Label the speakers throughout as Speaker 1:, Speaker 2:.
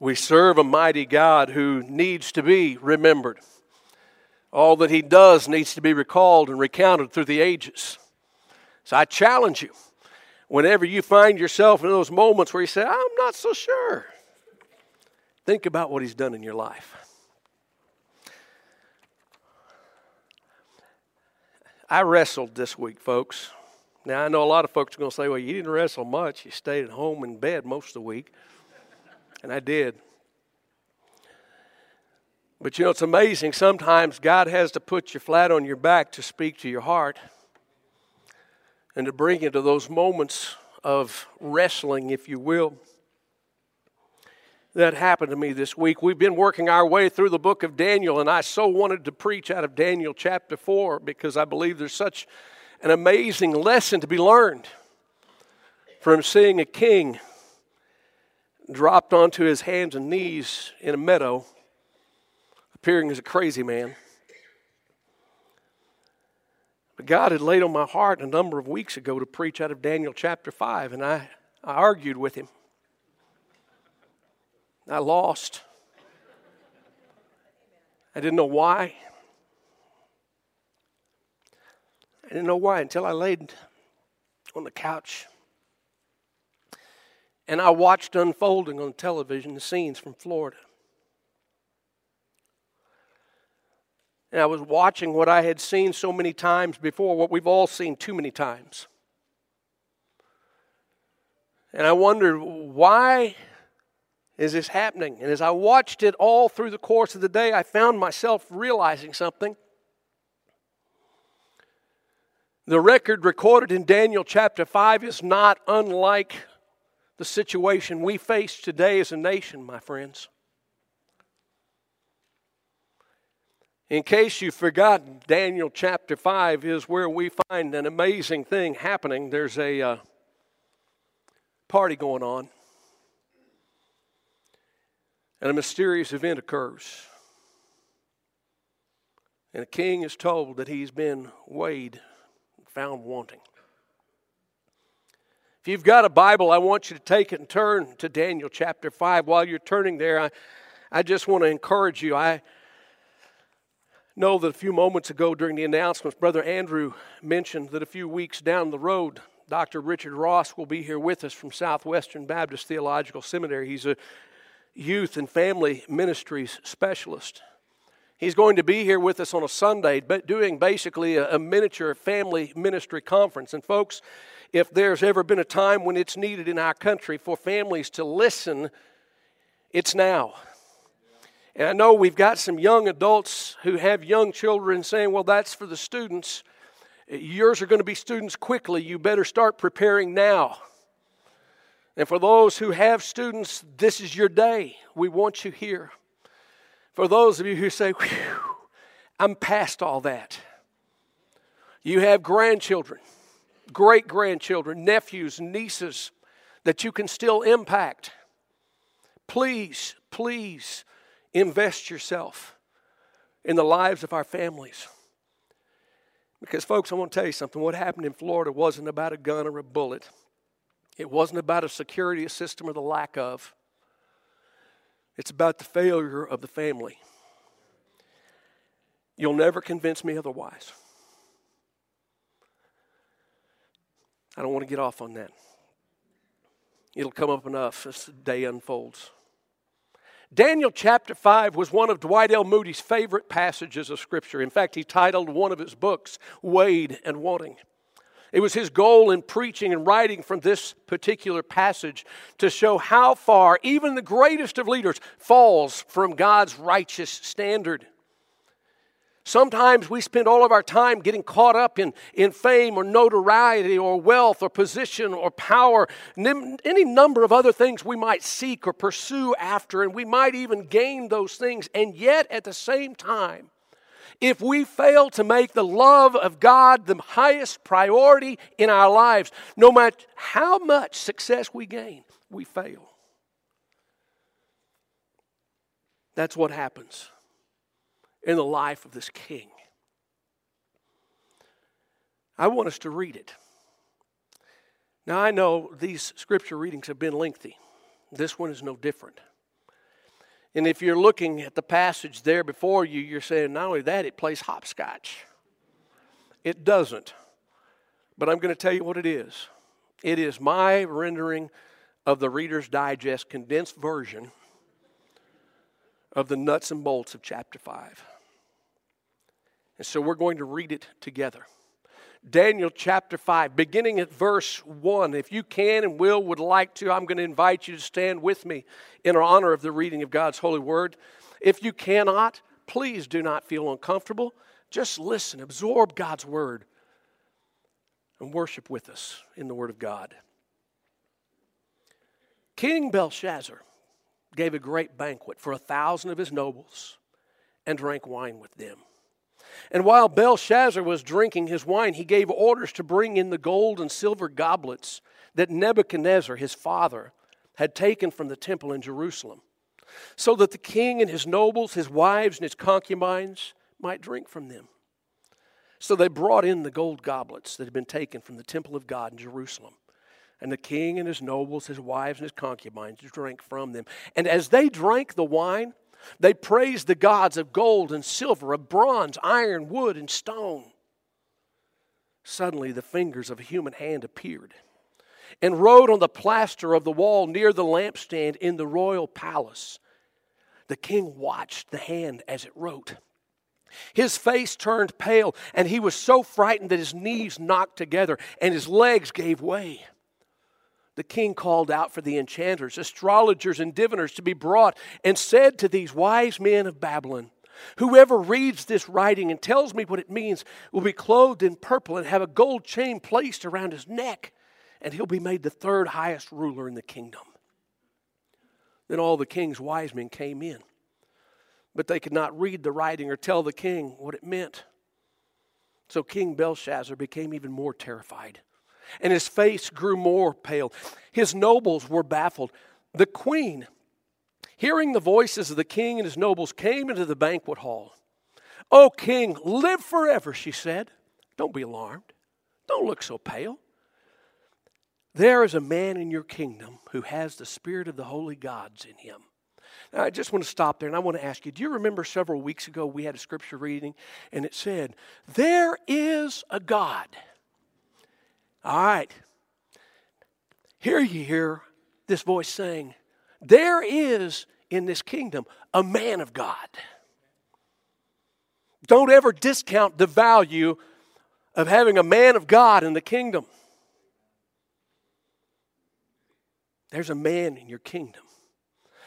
Speaker 1: We serve a mighty God who needs to be remembered. All that he does needs to be recalled and recounted through the ages. So I challenge you, whenever you find yourself in those moments where you say, I'm not so sure, think about what he's done in your life. I wrestled this week, folks. Now, I know a lot of folks are going to say, well, you didn't wrestle much. You stayed at home in bed most of the week. And I did. But you know, it's amazing. Sometimes God has to put you flat on your back to speak to your heart and to bring you to those moments of wrestling, if you will. That happened to me this week. We've been working our way through the book of Daniel, and I so wanted to preach out of Daniel chapter 4 because I believe there's such an amazing lesson to be learned from seeing a king dropped onto his hands and knees in a meadow, appearing as a crazy man. But God had laid on my heart a number of weeks ago to preach out of Daniel chapter 5, and I, I argued with him. I lost. I didn't know why. I didn't know why until I laid on the couch and I watched unfolding on television the scenes from Florida. And I was watching what I had seen so many times before, what we've all seen too many times. And I wondered, why is this happening? And as I watched it all through the course of the day, I found myself realizing something. The record recorded in Daniel chapter 5 is not unlike the situation we face today as a nation, my friends. In case you've forgotten, Daniel chapter 5 is where we find an amazing thing happening. There's a uh, party going on, and a mysterious event occurs. And a king is told that he's been weighed, found wanting. If you've got a Bible, I want you to take it and turn to Daniel chapter 5. While you're turning there, I, I just want to encourage you. I know that a few moments ago during the announcements, Brother Andrew mentioned that a few weeks down the road, Dr. Richard Ross will be here with us from Southwestern Baptist Theological Seminary. He's a youth and family ministries specialist. He's going to be here with us on a Sunday, but doing basically a, a miniature family ministry conference. And folks, if there's ever been a time when it's needed in our country for families to listen, it's now. And I know we've got some young adults who have young children saying, well, that's for the students. Yours are going to be students quickly. You better start preparing now. And for those who have students, this is your day. We want you here. For those of you who say, I'm past all that, you have grandchildren great grandchildren, nephews, nieces that you can still impact. Please, please invest yourself in the lives of our families. Because, folks, I want to tell you something. What happened in Florida wasn't about a gun or a bullet, it wasn't about a security system or the lack of. It's about the failure of the family. You'll never convince me otherwise. I don't want to get off on that. It'll come up enough as the day unfolds. Daniel chapter 5 was one of Dwight L. Moody's favorite passages of Scripture. In fact, he titled one of his books, Weighed and Wanting. It was his goal in preaching and writing from this particular passage to show how far even the greatest of leaders falls from God's righteous standard. Sometimes we spend all of our time getting caught up in, in fame or notoriety or wealth or position or power, any number of other things we might seek or pursue after, and we might even gain those things. And yet, at the same time, if we fail to make the love of God the highest priority in our lives, no matter how much success we gain, we fail. That's what happens in the life of this king. I want us to read it. Now, I know these scripture readings have been lengthy. This one is no different. And if you're looking at the passage there before you, you're saying, not only that, it plays hopscotch. It doesn't. But I'm going to tell you what it is it is my rendering of the Reader's Digest condensed version of the nuts and bolts of chapter 5. And so we're going to read it together. Daniel chapter 5, beginning at verse 1. If you can and will, would like to, I'm going to invite you to stand with me in honor of the reading of God's holy word. If you cannot, please do not feel uncomfortable. Just listen, absorb God's word, and worship with us in the word of God. King Belshazzar gave a great banquet for a thousand of his nobles and drank wine with them. And while Belshazzar was drinking his wine, he gave orders to bring in the gold and silver goblets that Nebuchadnezzar, his father, had taken from the temple in Jerusalem, so that the king and his nobles, his wives, and his concubines might drink from them. So they brought in the gold goblets that had been taken from the temple of God in Jerusalem. And the king and his nobles, his wives, and his concubines drank from them. And as they drank the wine, they praised the gods of gold and silver, of bronze, iron, wood, and stone. Suddenly, the fingers of a human hand appeared and wrote on the plaster of the wall near the lampstand in the royal palace. The king watched the hand as it wrote. His face turned pale, and he was so frightened that his knees knocked together and his legs gave way the king called out for the enchanters, astrologers, and diviners to be brought and said to these wise men of Babylon, Whoever reads this writing and tells me what it means will be clothed in purple and have a gold chain placed around his neck, and he'll be made the third highest ruler in the kingdom. Then all the king's wise men came in, but they could not read the writing or tell the king what it meant. So King Belshazzar became even more terrified and his face grew more pale. His nobles were baffled. The queen, hearing the voices of the king and his nobles, came into the banquet hall. O king, live forever, she said. Don't be alarmed. Don't look so pale. There is a man in your kingdom who has the spirit of the holy gods in him. Now, I just want to stop there and I want to ask you do you remember several weeks ago we had a scripture reading and it said, There is a God all right. Here you hear this voice saying, There is in this kingdom a man of God. Don't ever discount the value of having a man of God in the kingdom. There's a man in your kingdom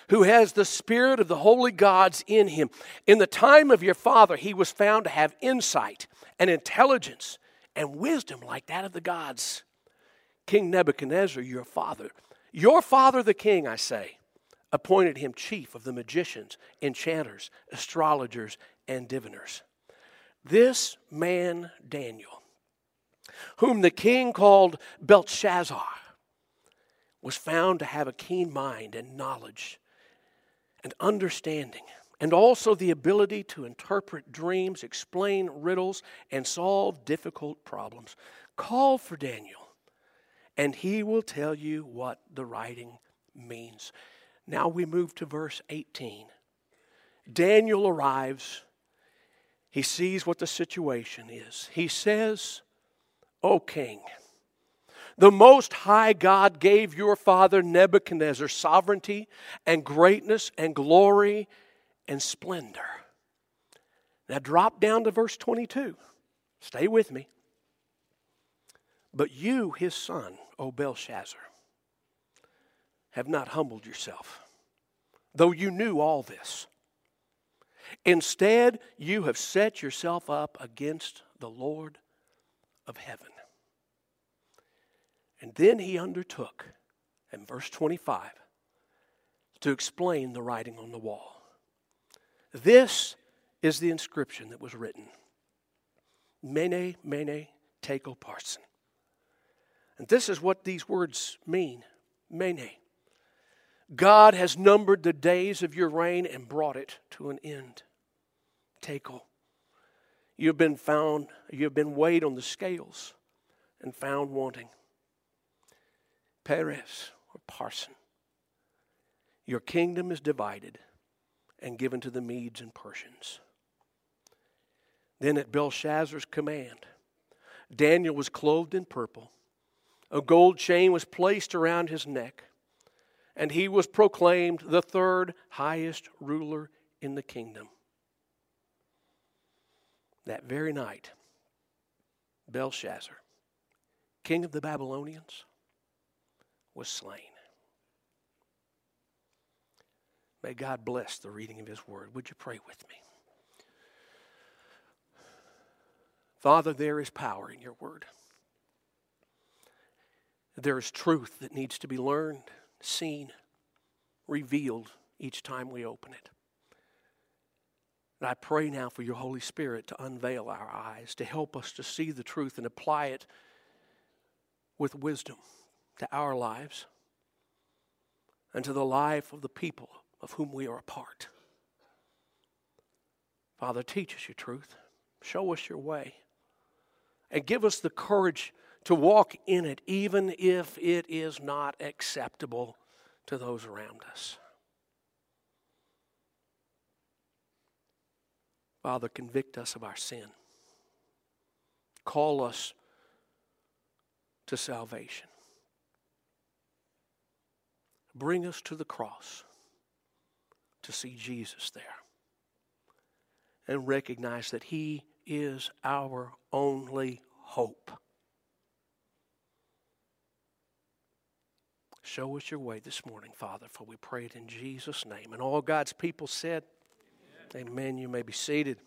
Speaker 1: who has the spirit of the holy gods in him. In the time of your father, he was found to have insight and intelligence and wisdom like that of the gods. King Nebuchadnezzar, your father, your father the king, I say, appointed him chief of the magicians, enchanters, astrologers, and diviners. This man, Daniel, whom the king called Belteshazzar, was found to have a keen mind and knowledge and understanding and also the ability to interpret dreams, explain riddles, and solve difficult problems. Call for Daniel, and he will tell you what the writing means. Now we move to verse 18. Daniel arrives. He sees what the situation is. He says, O king, the Most High God gave your father Nebuchadnezzar sovereignty and greatness and glory and splendor. Now drop down to verse 22. Stay with me. But you, his son, O Belshazzar, have not humbled yourself, though you knew all this. Instead, you have set yourself up against the Lord of heaven. And then he undertook, in verse 25, to explain the writing on the wall. This is the inscription that was written Mene, Mene, Tekel Parsin. And this is what these words mean Mene. God has numbered the days of your reign and brought it to an end. Tekel. You have been found, you have been weighed on the scales and found wanting. Peres or Parsin. Your kingdom is divided and given to the Medes and Persians. Then, at Belshazzar's command, Daniel was clothed in purple, a gold chain was placed around his neck, and he was proclaimed the third highest ruler in the kingdom. That very night, Belshazzar, king of the Babylonians, was slain. May God bless the reading of His word. Would you pray with me? Father, there is power in your word. There is truth that needs to be learned, seen, revealed each time we open it. And I pray now for your Holy Spirit to unveil our eyes, to help us to see the truth and apply it with wisdom to our lives and to the life of the people of whom we are a part. Father, teach us your truth, show us your way, and give us the courage to walk in it, even if it is not acceptable to those around us. Father, convict us of our sin. Call us to salvation. Bring us to the cross to see Jesus there and recognize that He is our only hope. Show us your way this morning, Father, for we pray it in Jesus' name. And all God's people said, Amen. Amen. You may be seated.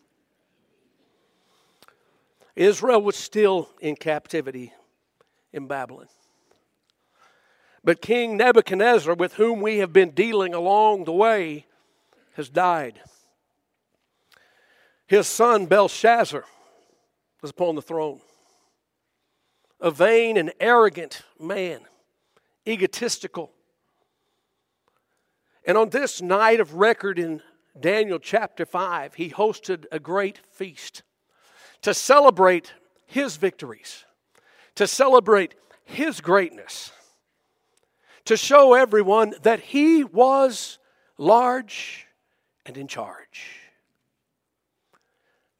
Speaker 1: Israel was still in captivity in Babylon. But King Nebuchadnezzar, with whom we have been dealing along the way, has died. His son Belshazzar was upon the throne. A vain and arrogant man, egotistical. And on this night of record in Daniel chapter 5, he hosted a great feast to celebrate his victories, to celebrate his greatness, to show everyone that he was large and in charge.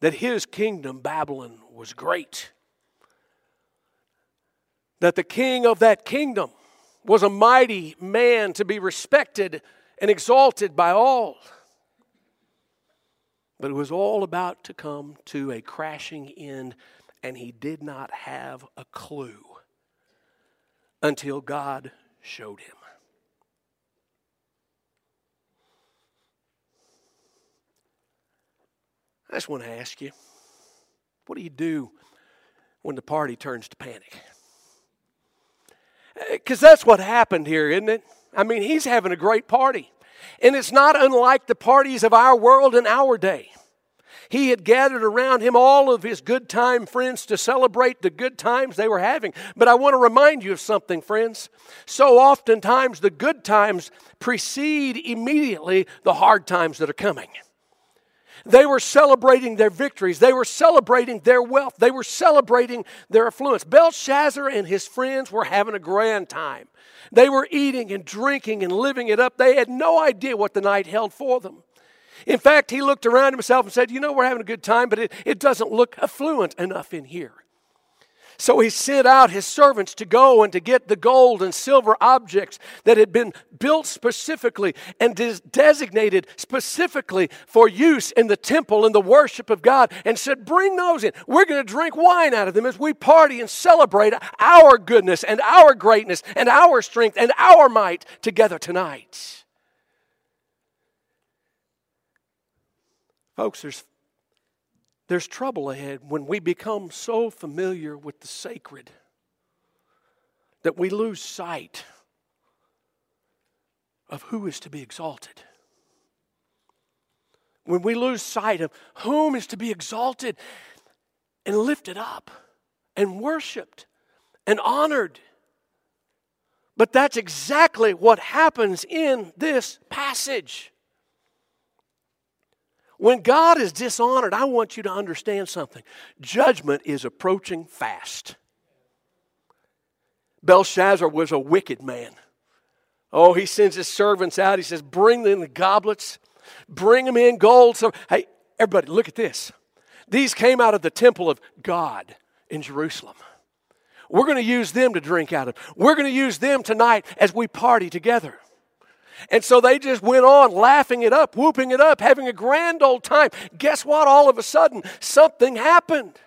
Speaker 1: That his kingdom, Babylon, was great. That the king of that kingdom was a mighty man to be respected and exalted by all. But it was all about to come to a crashing end, and he did not have a clue until God showed him. I just want to ask you what do you do when the party turns to panic? Eh, because that's what happened here, isn't it? I mean, he's having a great party. And it's not unlike the parties of our world in our day. He had gathered around him all of his good time friends to celebrate the good times they were having. But I want to remind you of something, friends. So oftentimes the good times precede immediately the hard times that are coming. They were celebrating their victories. They were celebrating their wealth. They were celebrating their affluence. Belshazzar and his friends were having a grand time. They were eating and drinking and living it up. They had no idea what the night held for them. In fact, he looked around himself and said, You know, we're having a good time, but it, it doesn't look affluent enough in here. So he sent out his servants to go and to get the gold and silver objects that had been built specifically and designated specifically for use in the temple and the worship of God and said, Bring those in. We're going to drink wine out of them as we party and celebrate our goodness and our greatness and our strength and our might together tonight. Folks, there's there's trouble ahead when we become so familiar with the sacred that we lose sight of who is to be exalted. When we lose sight of whom is to be exalted and lifted up and worshiped and honored. But that's exactly what happens in this passage. When God is dishonored, I want you to understand something. Judgment is approaching fast. Belshazzar was a wicked man. Oh, he sends his servants out. He says, Bring them the goblets bring them in gold. So, hey, everybody, look at this. These came out of the temple of God in Jerusalem. We're going to use them to drink out of. We're going to use them tonight as we party together. And so they just went on laughing it up, whooping it up, having a grand old time. Guess what? All of a sudden, something happened.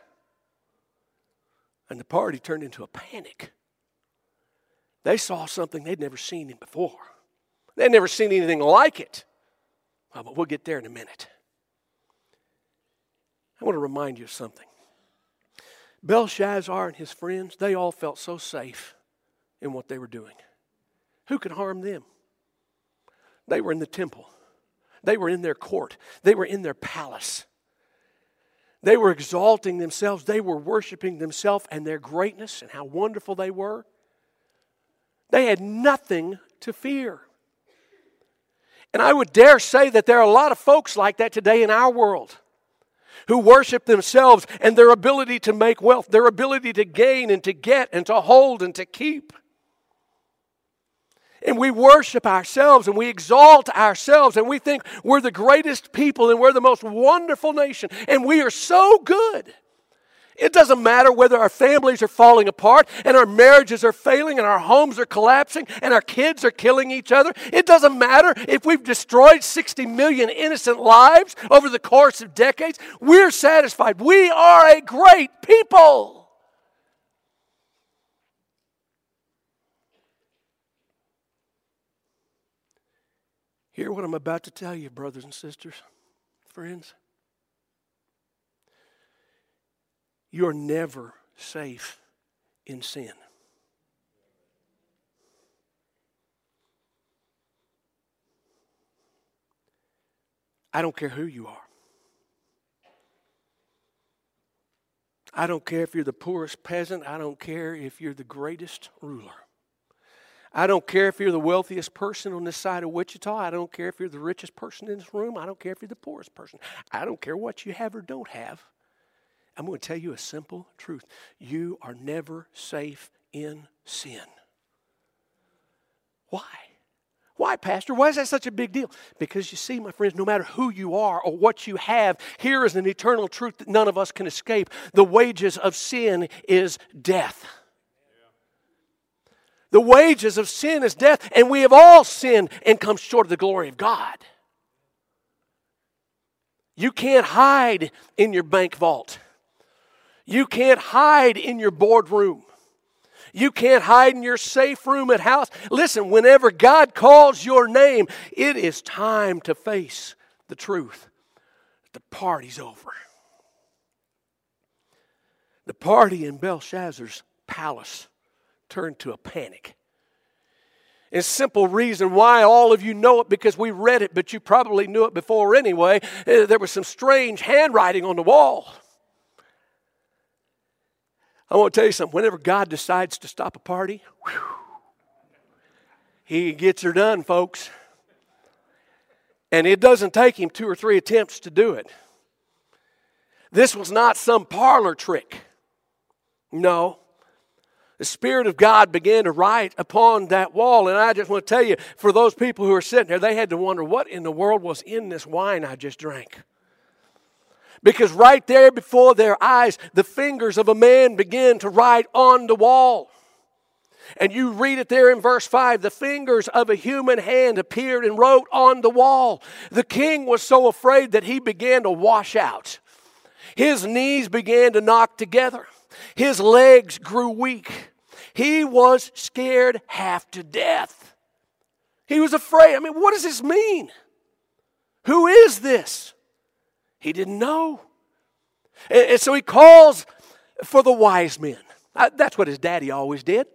Speaker 1: And the party turned into a panic. They saw something they'd never seen before. They'd never seen anything like it. Oh, but we'll get there in a minute. I want to remind you of something. Belshazzar and his friends, they all felt so safe in what they were doing. Who could harm them? They were in the temple, they were in their court, they were in their palace. They were exalting themselves, they were worshiping themselves and their greatness and how wonderful they were. They had nothing to fear. And I would dare say that there are a lot of folks like that today in our world who worship themselves and their ability to make wealth, their ability to gain and to get and to hold and to keep. And we worship ourselves and we exalt ourselves and we think we're the greatest people and we're the most wonderful nation and we are so good. It doesn't matter whether our families are falling apart and our marriages are failing and our homes are collapsing and our kids are killing each other. It doesn't matter if we've destroyed 60 million innocent lives over the course of decades. We're satisfied. We are a great people. Hear what I'm about to tell you, brothers and sisters, friends. You're never safe in sin. I don't care who you are. I don't care if you're the poorest peasant. I don't care if you're the greatest ruler. I don't care if you're the wealthiest person on this side of Wichita. I don't care if you're the richest person in this room. I don't care if you're the poorest person. I don't care what you have or don't have. I'm going to tell you a simple truth you are never safe in sin. Why? Why, Pastor? Why is that such a big deal? Because you see, my friends, no matter who you are or what you have, here is an eternal truth that none of us can escape. The wages of sin is death. The wages of sin is death, and we have all sinned and come short of the glory of God. You can't hide in your bank vault. You can't hide in your boardroom. You can't hide in your safe room at house. Listen, whenever God calls your name, it is time to face the truth. The party's over. The party in Belshazzar's palace turned to a panic. And simple reason why all of you know it because we read it, but you probably knew it before anyway. Uh, there was some strange handwriting on the wall. I want to tell you something. Whenever God decides to stop a party, whew, He gets her done, folks. And it doesn't take Him two or three attempts to do it. This was not some parlor trick. No. The Spirit of God began to write upon that wall. And I just want to tell you, for those people who are sitting there, they had to wonder what in the world was in this wine I just drank. Because right there before their eyes, the fingers of a man began to write on the wall. And you read it there in verse 5 the fingers of a human hand appeared and wrote on the wall. The king was so afraid that he began to wash out. His knees began to knock together, his legs grew weak. He was scared half to death. He was afraid. I mean, what does this mean? Who is this? He didn't know. And, and so he calls for the wise men. I, that's what his daddy always did.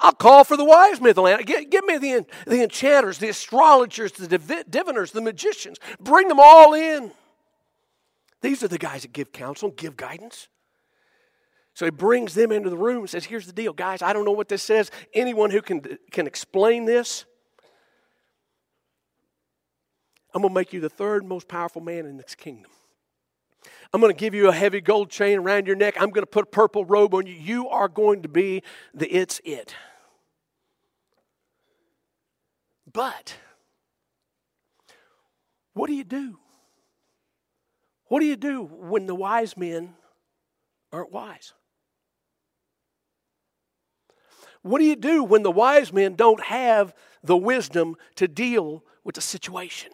Speaker 1: I'll call for the wise men of the land. Give, give me the, the enchanters, the astrologers, the div- diviners, the magicians. Bring them all in. These are the guys that give counsel, give guidance. So he brings them into the room and says, Here's the deal, guys. I don't know what this says. Anyone who can, can explain this, I'm going to make you the third most powerful man in this kingdom. I'm going to give you a heavy gold chain around your neck. I'm going to put a purple robe on you. You are going to be the it's it. But What do you do? What do you do when the wise men aren't wise? What do you do when the wise men don't have the wisdom to deal with the situation?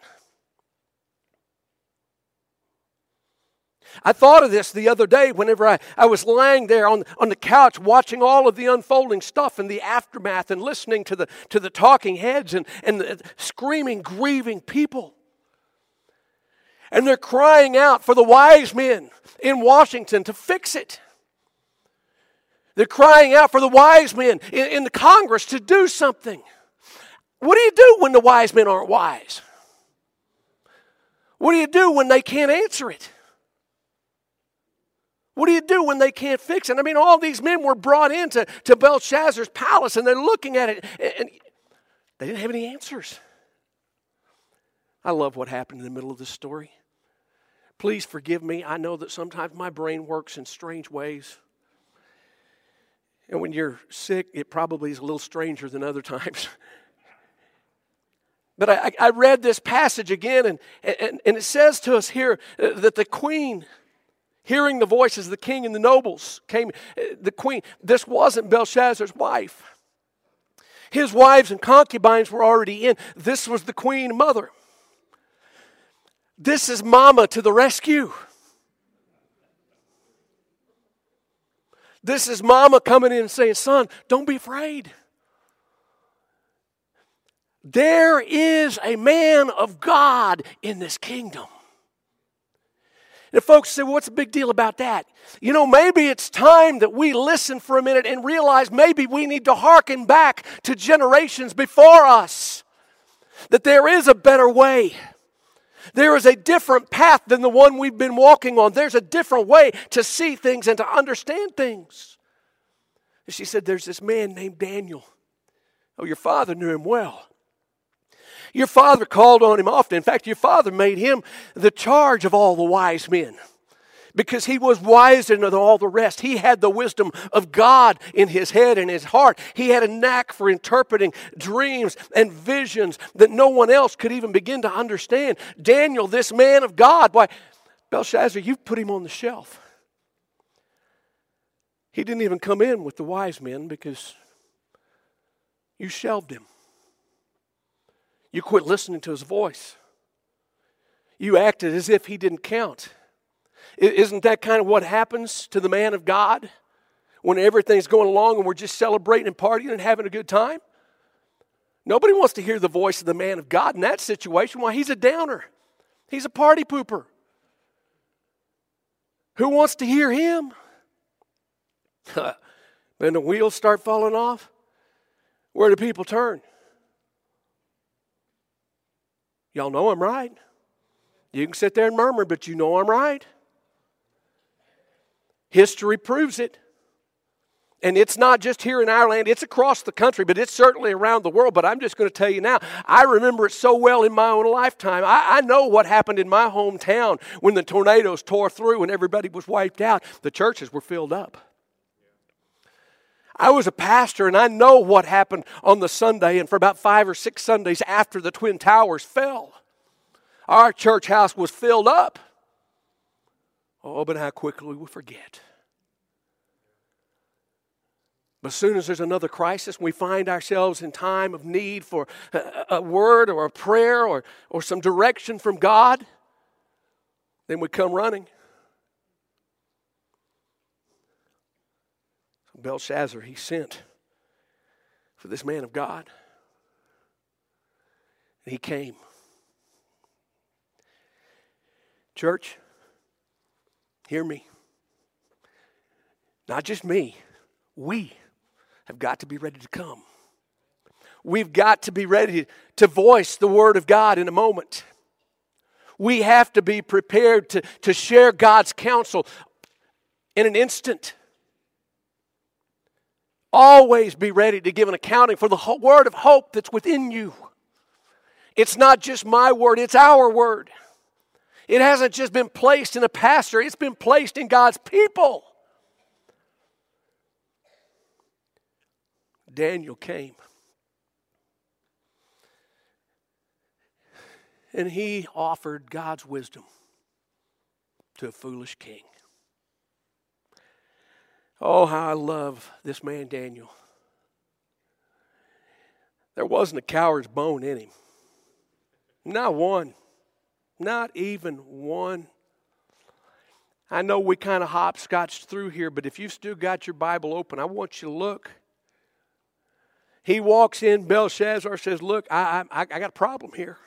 Speaker 1: I thought of this the other day whenever I, I was lying there on, on the couch watching all of the unfolding stuff and the aftermath and listening to the, to the talking heads and, and the screaming, grieving people. And they're crying out for the wise men in Washington to fix it. They're crying out for the wise men in, in the Congress to do something. What do you do when the wise men aren't wise? What do you do when they can't answer it? What do you do when they can't fix it? I mean, all these men were brought into to Belshazzar's palace and they're looking at it and they didn't have any answers. I love what happened in the middle of this story. Please forgive me. I know that sometimes my brain works in strange ways. And when you're sick, it probably is a little stranger than other times. but I, I, read this passage again, and, and, and it says to us here that the queen hearing the voices of the king and the nobles came the queen this wasn't belshazzar's wife. His wives and concubines were already in. This was the queen mother. This is mama to the rescue this is mama coming in and saying son don't be afraid there is a man of god in this kingdom and folks say, well, what's the big deal about that? You know, maybe it's time that we listen for a minute and realize maybe we need to hearken back to generations before us. That there is a better way. There is a different path than the one we've been walking on. There's a different way to see things and to understand things. And she said, There's this man named Daniel. Oh, your father knew him well. Your father called on him often. In fact, your father made him the charge of all the wise men because he was wiser than all the rest. He had the wisdom of God in his head and his heart. He had a knack for interpreting dreams and visions that no one else could even begin to understand. Daniel, this man of God, why, Belshazzar, you've put him on the shelf. He didn't even come in with the wise men because you shelved him. You quit listening to his voice. You acted as if he didn't count. Isn't that kind of what happens to the man of God when everything's going along and we're just celebrating and partying and having a good time? Nobody wants to hear the voice of the man of God in that situation. Why, he's a downer, he's a party pooper. Who wants to hear him? when the wheels start falling off, where do people turn? Y'all know I'm right. You can sit there and murmur, but you know I'm right. History proves it. And it's not just here in Ireland, it's across the country, but it's certainly around the world. But I'm just going to tell you now, I remember it so well in my own lifetime. I, I, know what happened in my hometown when the tornadoes tore through and everybody was wiped out. The churches were filled up. I was a pastor and I know what happened on the Sunday and for about five or six Sundays after the Twin Towers fell. Our church house was filled up. Oh, but how quickly we forget. But as soon as there's another crisis, we find ourselves in time of need for a, word or a prayer or, or some direction from God, then we come running. Belshazzar, he sent for this man of God. And he came. Church, hear me. Not just me, we have got to be ready to come. We've got to be ready to voice the Word of God in a moment. We have to be prepared to, to share God's counsel in an instant. Always be ready to give an accounting for the word of hope that's within you. It's not just my word, it's our word. It hasn't just been placed in a pastor, it's been placed in God's people. Daniel came. And he offered God's wisdom to a foolish king. Oh, how I love this man, Daniel. There wasn't a coward's bone in him. Not one. Not even one. I know we kind of hopscotched through here, but if you've still got your Bible open, I want you to look. He walks in, Belshazzar says, Look, I, I, I got a problem here.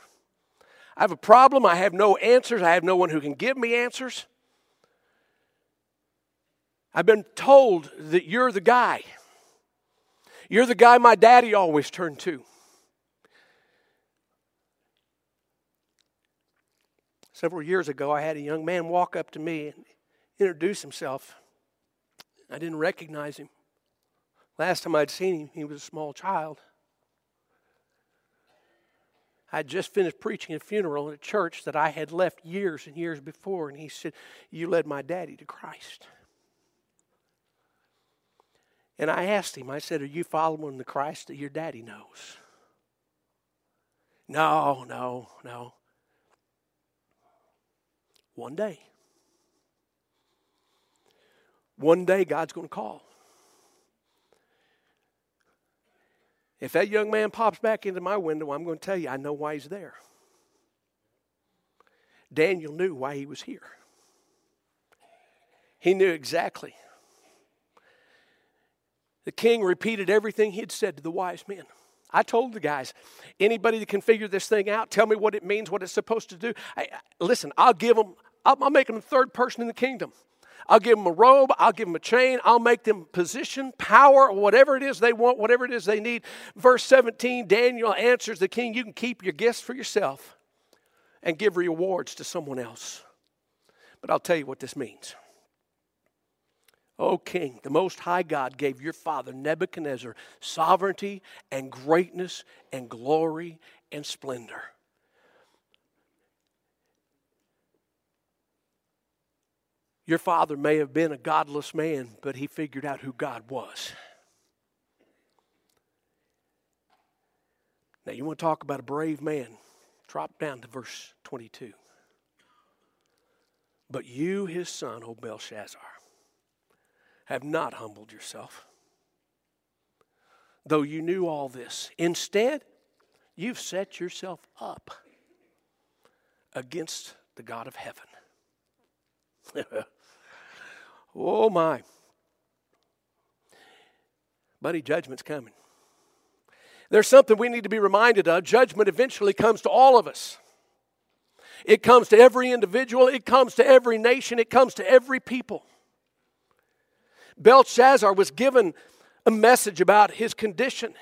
Speaker 1: I have a problem. I have no answers. I have no one who can give me answers. I've been told that you're the guy. You're the guy my daddy always turned to. Several years ago, I had a young man walk up to me and introduce himself. I didn't recognize him. Last time I'd seen him, he was a small child. I'd just finished preaching a funeral at a church that I had left years and years before, and he said, You led my daddy to Christ. And I asked him, I said, Are you following the Christ that your daddy knows? No, no, no. One day. One day God's going to call. If that young man pops back into my window, I'm going to tell you, I know why he's there. Daniel knew why he was here. He knew exactly. The king repeated everything he had said to the wise men. I told the guys, anybody that can figure this thing out, tell me what it means, what it's supposed to do. I, listen, I'll give them, I'll, make them the third person in the kingdom. I'll give them a robe, I'll give them a chain, I'll make them position, power, whatever it is they want, whatever it is they need. Verse 17, Daniel answers the king, You can keep your gifts for yourself and give rewards to someone else. But I'll tell you what this means. O King, the Most High God gave your father Nebuchadnezzar sovereignty and greatness and glory and splendor. Your father may have been a godless man, but he figured out who God was. Now, you want to talk about a brave man? Drop down to verse 22. But you, his son, O Belshazzar, have not humbled yourself, though you knew all this. Instead, you've set yourself up against the God of heaven. Oh my. Buddy, judgment's coming. There's something we need to be reminded of. Judgment eventually comes to all of us. It comes to every individual, it comes to every nation, it comes to every people. Belshazzar was given a message about his condition.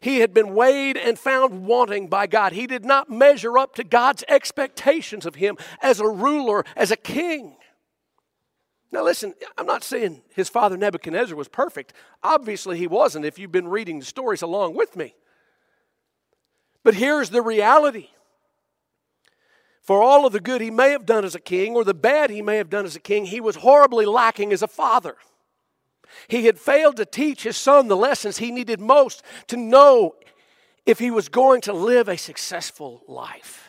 Speaker 1: He had been weighed and found wanting by God. He did not measure up to God's expectations of him as a ruler, as a king. Now, listen, I'm not saying his father Nebuchadnezzar was perfect. Obviously, he wasn't if you've been reading the stories along with me. But here's the reality for all of the good he may have done as a king or the bad he may have done as a king, he was horribly lacking as a father. He had failed to teach his son the lessons he needed most to know if he was going to live a successful life.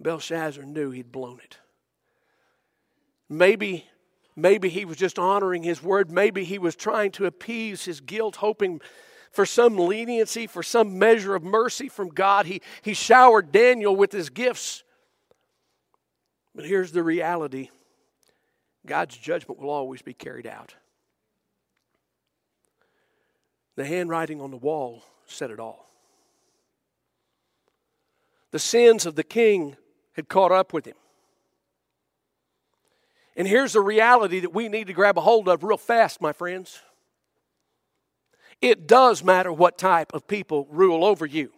Speaker 1: Belshazzar knew he'd blown it. Maybe, maybe he was just honoring his word. Maybe he was trying to appease his guilt, hoping for some leniency, for some measure of mercy from God. He, he showered Daniel with his gifts. But here's the reality God's judgment will always be carried out. The handwriting on the wall said it all. The sins of the king had caught up with him. And here's the reality that we need to grab a hold of real fast, my friends. It does matter what type of people rule over you.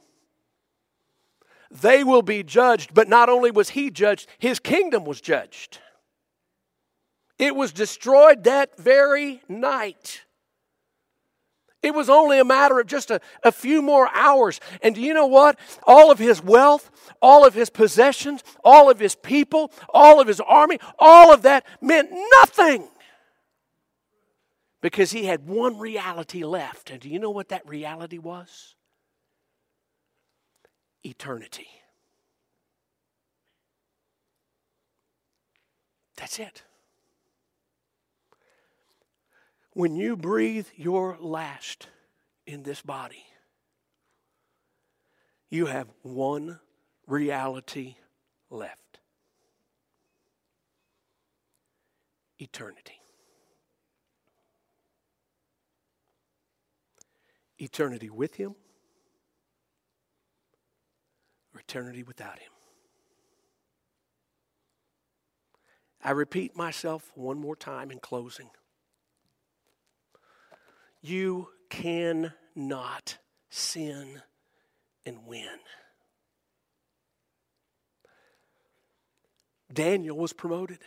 Speaker 1: They will be judged, but not only was he judged, his kingdom was judged. It was destroyed that very night. It was only a matter of just a, a few more hours. And do you know what? All of his wealth, all of his possessions, all of his people, all of his army, all of that meant nothing. Because he had one reality left. And do you know what that reality was? eternity. That's it. When you breathe your last in this body, you have one reality left eternity. Eternity with Him or eternity without Him. I repeat myself one more time in closing. You cannot sin and win. Daniel was promoted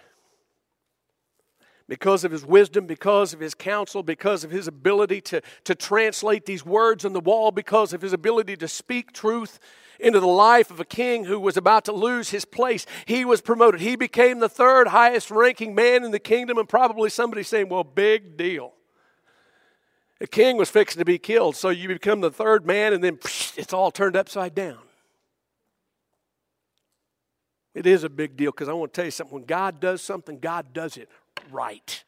Speaker 1: because of his wisdom, because of his counsel, because of his ability to, to translate these words on the wall, because of his ability to speak truth into the life of a king who was about to lose his place. He was promoted. He became the third highest ranking man in the kingdom, and probably somebody saying, Well, big deal. The king was fixing to be killed, so you become the third man, and then it's all turned upside down. It is a big deal because I want to tell you something. When God does something, God does it right.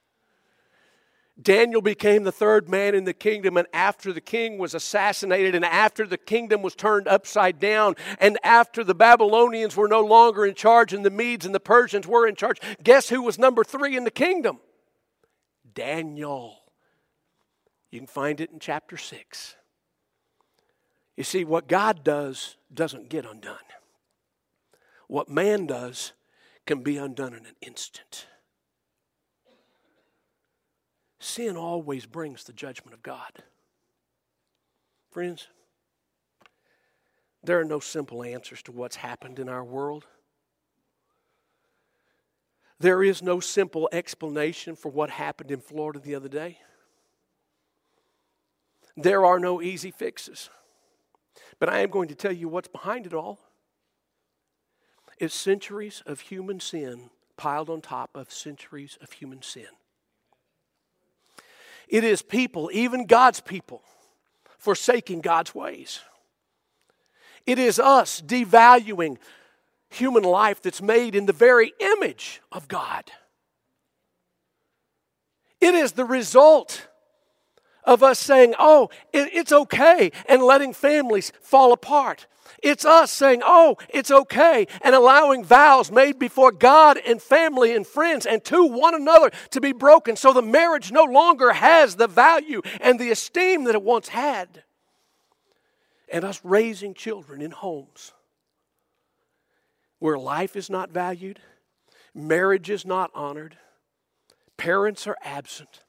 Speaker 1: Daniel became the third man in the kingdom, and after the king was assassinated, and after the kingdom was turned upside down, and after the Babylonians were no longer in charge, and the Medes and the Persians were in charge, guess who was number three in the kingdom? Daniel. You can find it in chapter 6. You see, what God does doesn't get undone. What man does can be undone in an instant. Sin always brings the judgment of God. Friends, there are no simple answers to what's happened in our world. There is no simple explanation for what happened in Florida the other day. There are no easy fixes. But I am going to tell you what's behind it all. It's centuries of human sin piled on top of centuries of human sin. It is people, even God's people, forsaking God's ways. It is us devaluing human life that's made in the very image of God. It is the result of us saying, oh, it's okay, and letting families fall apart. It's us saying, oh, it's okay, and allowing vows made before God and family and friends and to one another to be broken so the marriage no longer has the value and the esteem that it once had. And us raising children in homes where life is not valued, marriage is not honored, parents are absent,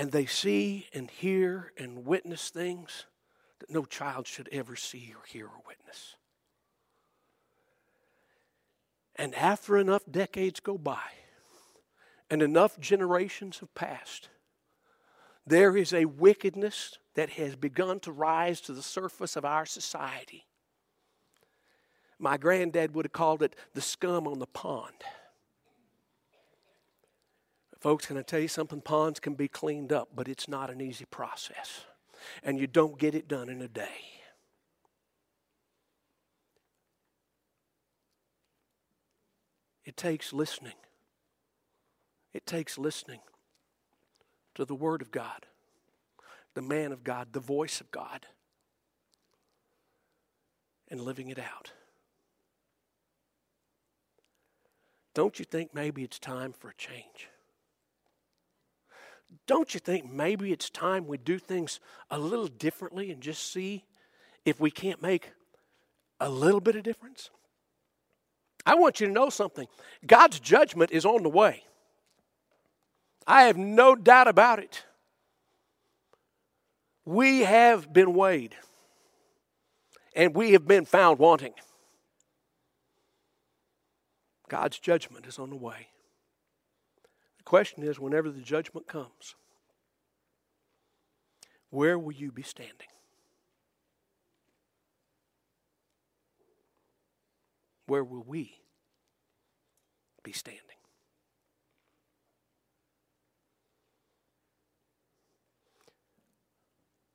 Speaker 1: and they see and hear and witness things that no child should ever see or hear or witness. And after enough decades go by and enough generations have passed, there is a wickedness that has begun to rise to the surface of our society. My granddad would have called it the scum on the pond. Folks, can I tell you something? Ponds can be cleaned up, but it's not an easy process and you don't get it done in a day. It takes listening. It takes listening to the Word of God, the man of God, the voice of God, and living it out. Don't you think maybe it's time for a change? Don't you think maybe it's time we do things a little differently and just see if we can't make a little bit of difference? I want you to know something God's judgment is on the way. I have no doubt about it. We have been weighed and we have been found wanting. God's judgment is on the way. Question is whenever the judgment comes, where will you be standing? Where will we be standing?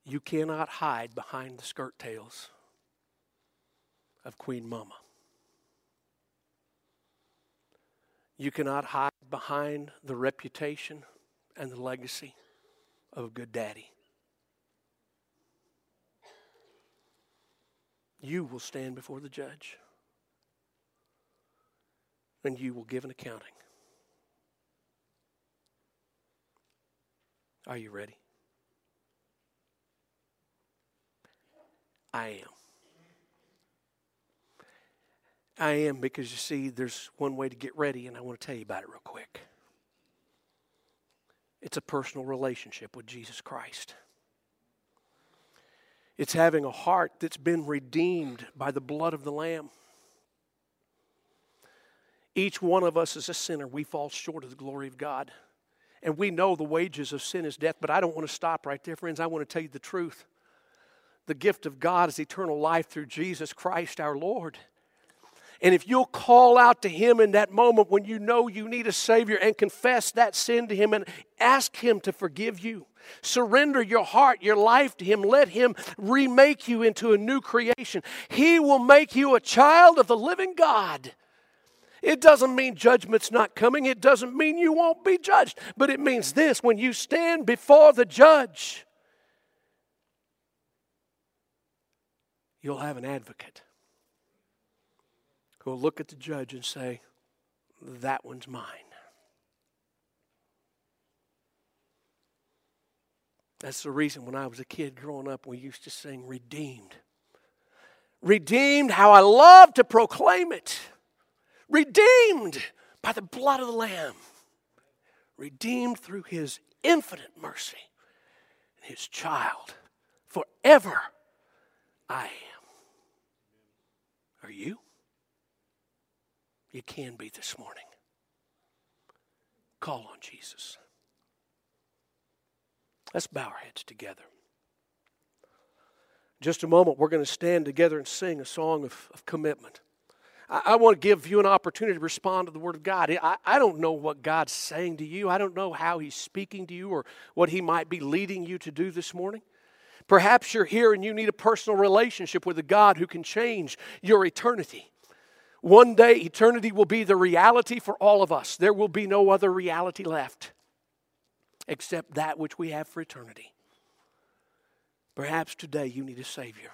Speaker 1: You cannot hide behind the skirt tails of Queen Mama. You cannot hide behind the reputation and the legacy of a good daddy. You will stand before the judge and you will give an accounting. Are you ready? I am. I am because you see, there's one way to get ready, and I want to tell you about it real quick. It's a personal relationship with Jesus Christ. It's having a heart that's been redeemed by the blood of the Lamb. Each one of us is a sinner. We fall short of the glory of God. And we know the wages of sin is death, but I don't want to stop right there, friends. I want to tell you the truth. The gift of God is eternal life through Jesus Christ our Lord. And if you'll call out to Him in that moment when you know you need a Savior and confess that sin to Him and ask Him to forgive you, surrender your heart, your life to Him, let Him remake you into a new creation, He will make you a child of the living God. It doesn't mean judgment's not coming. It doesn't mean you won't be judged. But it means this when you stand before the judge, you'll have an advocate who will look at the judge and say, That one's mine. That's the reason when I was a kid growing up, we used to sing Redeemed. Redeemed, how I love to proclaim it. Redeemed by the blood of the Lamb. Redeemed through His infinite mercy. His child. Forever I am. Are you? You can be this morning. Call on Jesus. Let's bow our heads together. Just a moment, we're going to stand together and sing a song of, of commitment. I, want to give you an opportunity to respond to the Word of God. I, I don't know what God's saying to you, I don't know how He's speaking to you or what He might be leading you to do this morning. Perhaps you're here and you need a personal relationship with a God who can change your eternity. One day, eternity will be the reality for all of us. There will be no other reality left except that which we have for eternity. Perhaps today you need a Savior.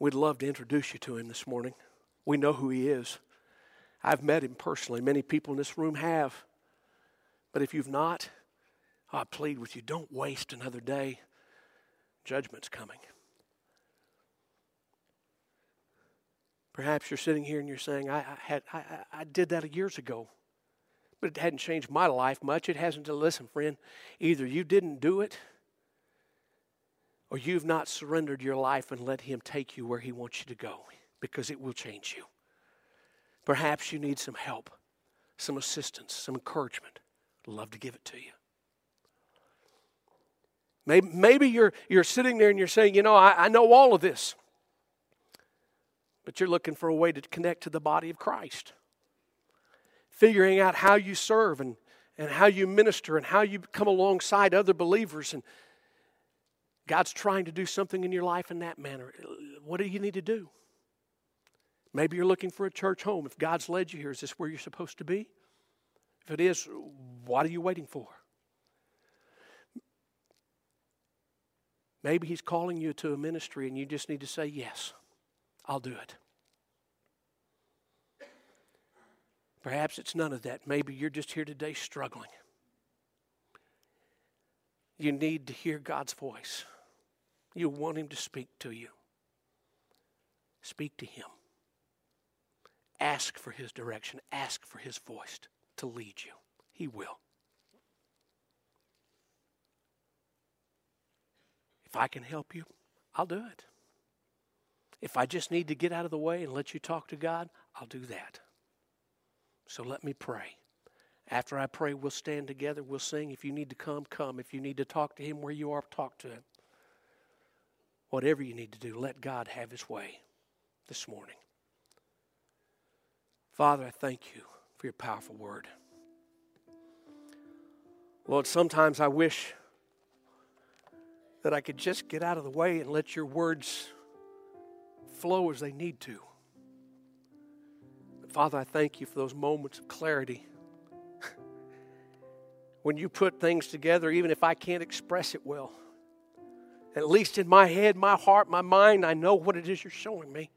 Speaker 1: We'd love to introduce you to Him this morning. We know who He is. I've met Him personally. Many people in this room have. But if you've not, I plead with you don't waste another day. Judgment's coming. Perhaps you're sitting here and you're saying, I, had, I, I did that years ago, but it hadn't changed my life much. It hasn't. Uh, listen, friend, either you didn't do it or you've not surrendered your life and let Him take you where He wants you to go because it will change you. Perhaps you need some help, some assistance, some encouragement. I'd love to give it to you. Maybe, maybe you're, you're sitting there and you're saying, you know, I, I know all of this but you're looking for a way to connect to the body of Christ. Figuring out how you serve and, and how you minister and how you come alongside other believers. And God's trying to do something in your life in that manner. What do you need to do? Maybe you're looking for a church home. If God's led you here, is this where you're supposed to be? If it is, what are you waiting for? Maybe He's calling you to a ministry and you just need to say yes. I'll do it. Perhaps it's none of that. Maybe you're just here today struggling. You need to hear God's voice. You want Him to speak to you. Speak to Him. Ask for His direction. Ask for His voice to lead you. He will. If I can help you, I'll do it. If I just need to get out of the way and let you talk to God, I'll do that. So let me pray. After I pray, we'll stand together, we'll sing. If you need to come, come. If you need to talk to Him where you are, talk to Him. Whatever you need to do, let God have His way this morning. Father, I thank you for your powerful word. Lord, sometimes I wish that I could just get out of the way and let your words flow as they need to. Father, I thank you for those moments of clarity. when you put things together, even if I can't express it well, at least in my head, my heart, my mind, I know what it is you're showing me.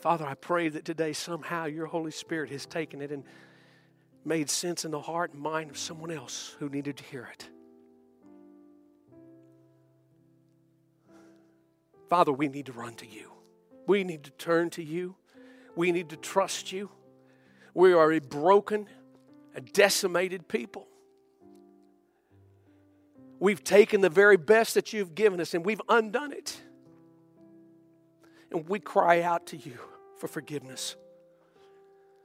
Speaker 1: Father, I pray that today somehow your Holy Spirit has taken it and made sense in the heart and mind of someone else who needed to hear it. Father, we need to run to you. We need to turn to you. We need to trust you. We are a broken, a decimated people. We've taken the very best that you've given us and we've undone it. And we cry out to you for forgiveness.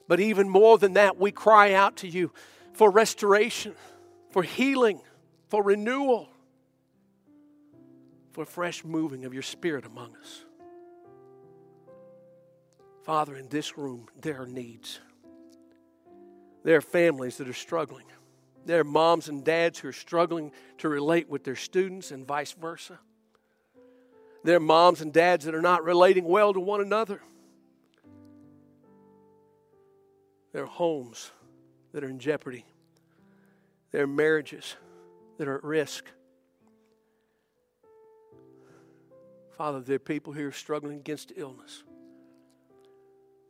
Speaker 1: But even more than that, we cry out to you for restoration, for healing, for renewal for fresh moving of your spirit among us. Father, in this room, there are needs. There are families that are struggling. There are moms and dads who are struggling to relate with their students and vice versa. There are moms and dads that are not relating well to one another. There are homes that are in jeopardy. There are marriages that are at risk. Father, there are people here struggling against illness,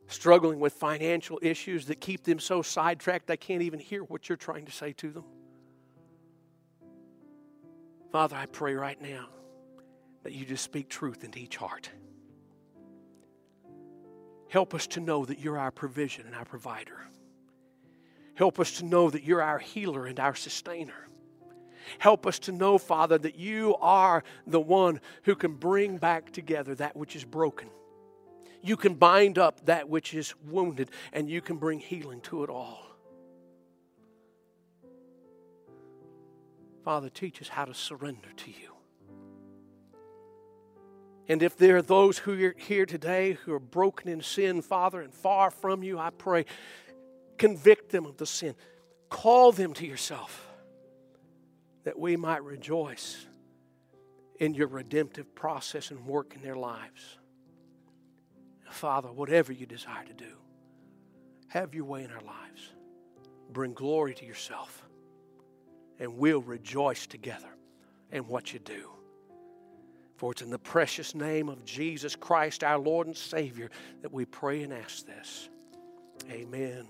Speaker 1: struggling with financial issues that keep them so sidetracked they can't even hear what you're trying to say to them. Father, I pray right now that you just speak truth into each heart. Help us to know that you're our provision and our provider. Help us to know that you're our healer and our sustainer. Help us to know, Father, that you are the one who can bring back together that which is broken. You can bind up that which is wounded, and you can bring healing to it all. Father, teach us how to surrender to you. And if there are those who are here today who are broken in sin, Father, and far from you, I pray, convict them of the sin. Call them to yourself that we might rejoice in your redemptive process and work in their lives. Father, whatever you desire to do, have your way in our lives. Bring glory to yourself, and we'll rejoice together in what you do. For it's in the precious name of Jesus Christ, our Lord and Savior, that we pray and ask this. Amen.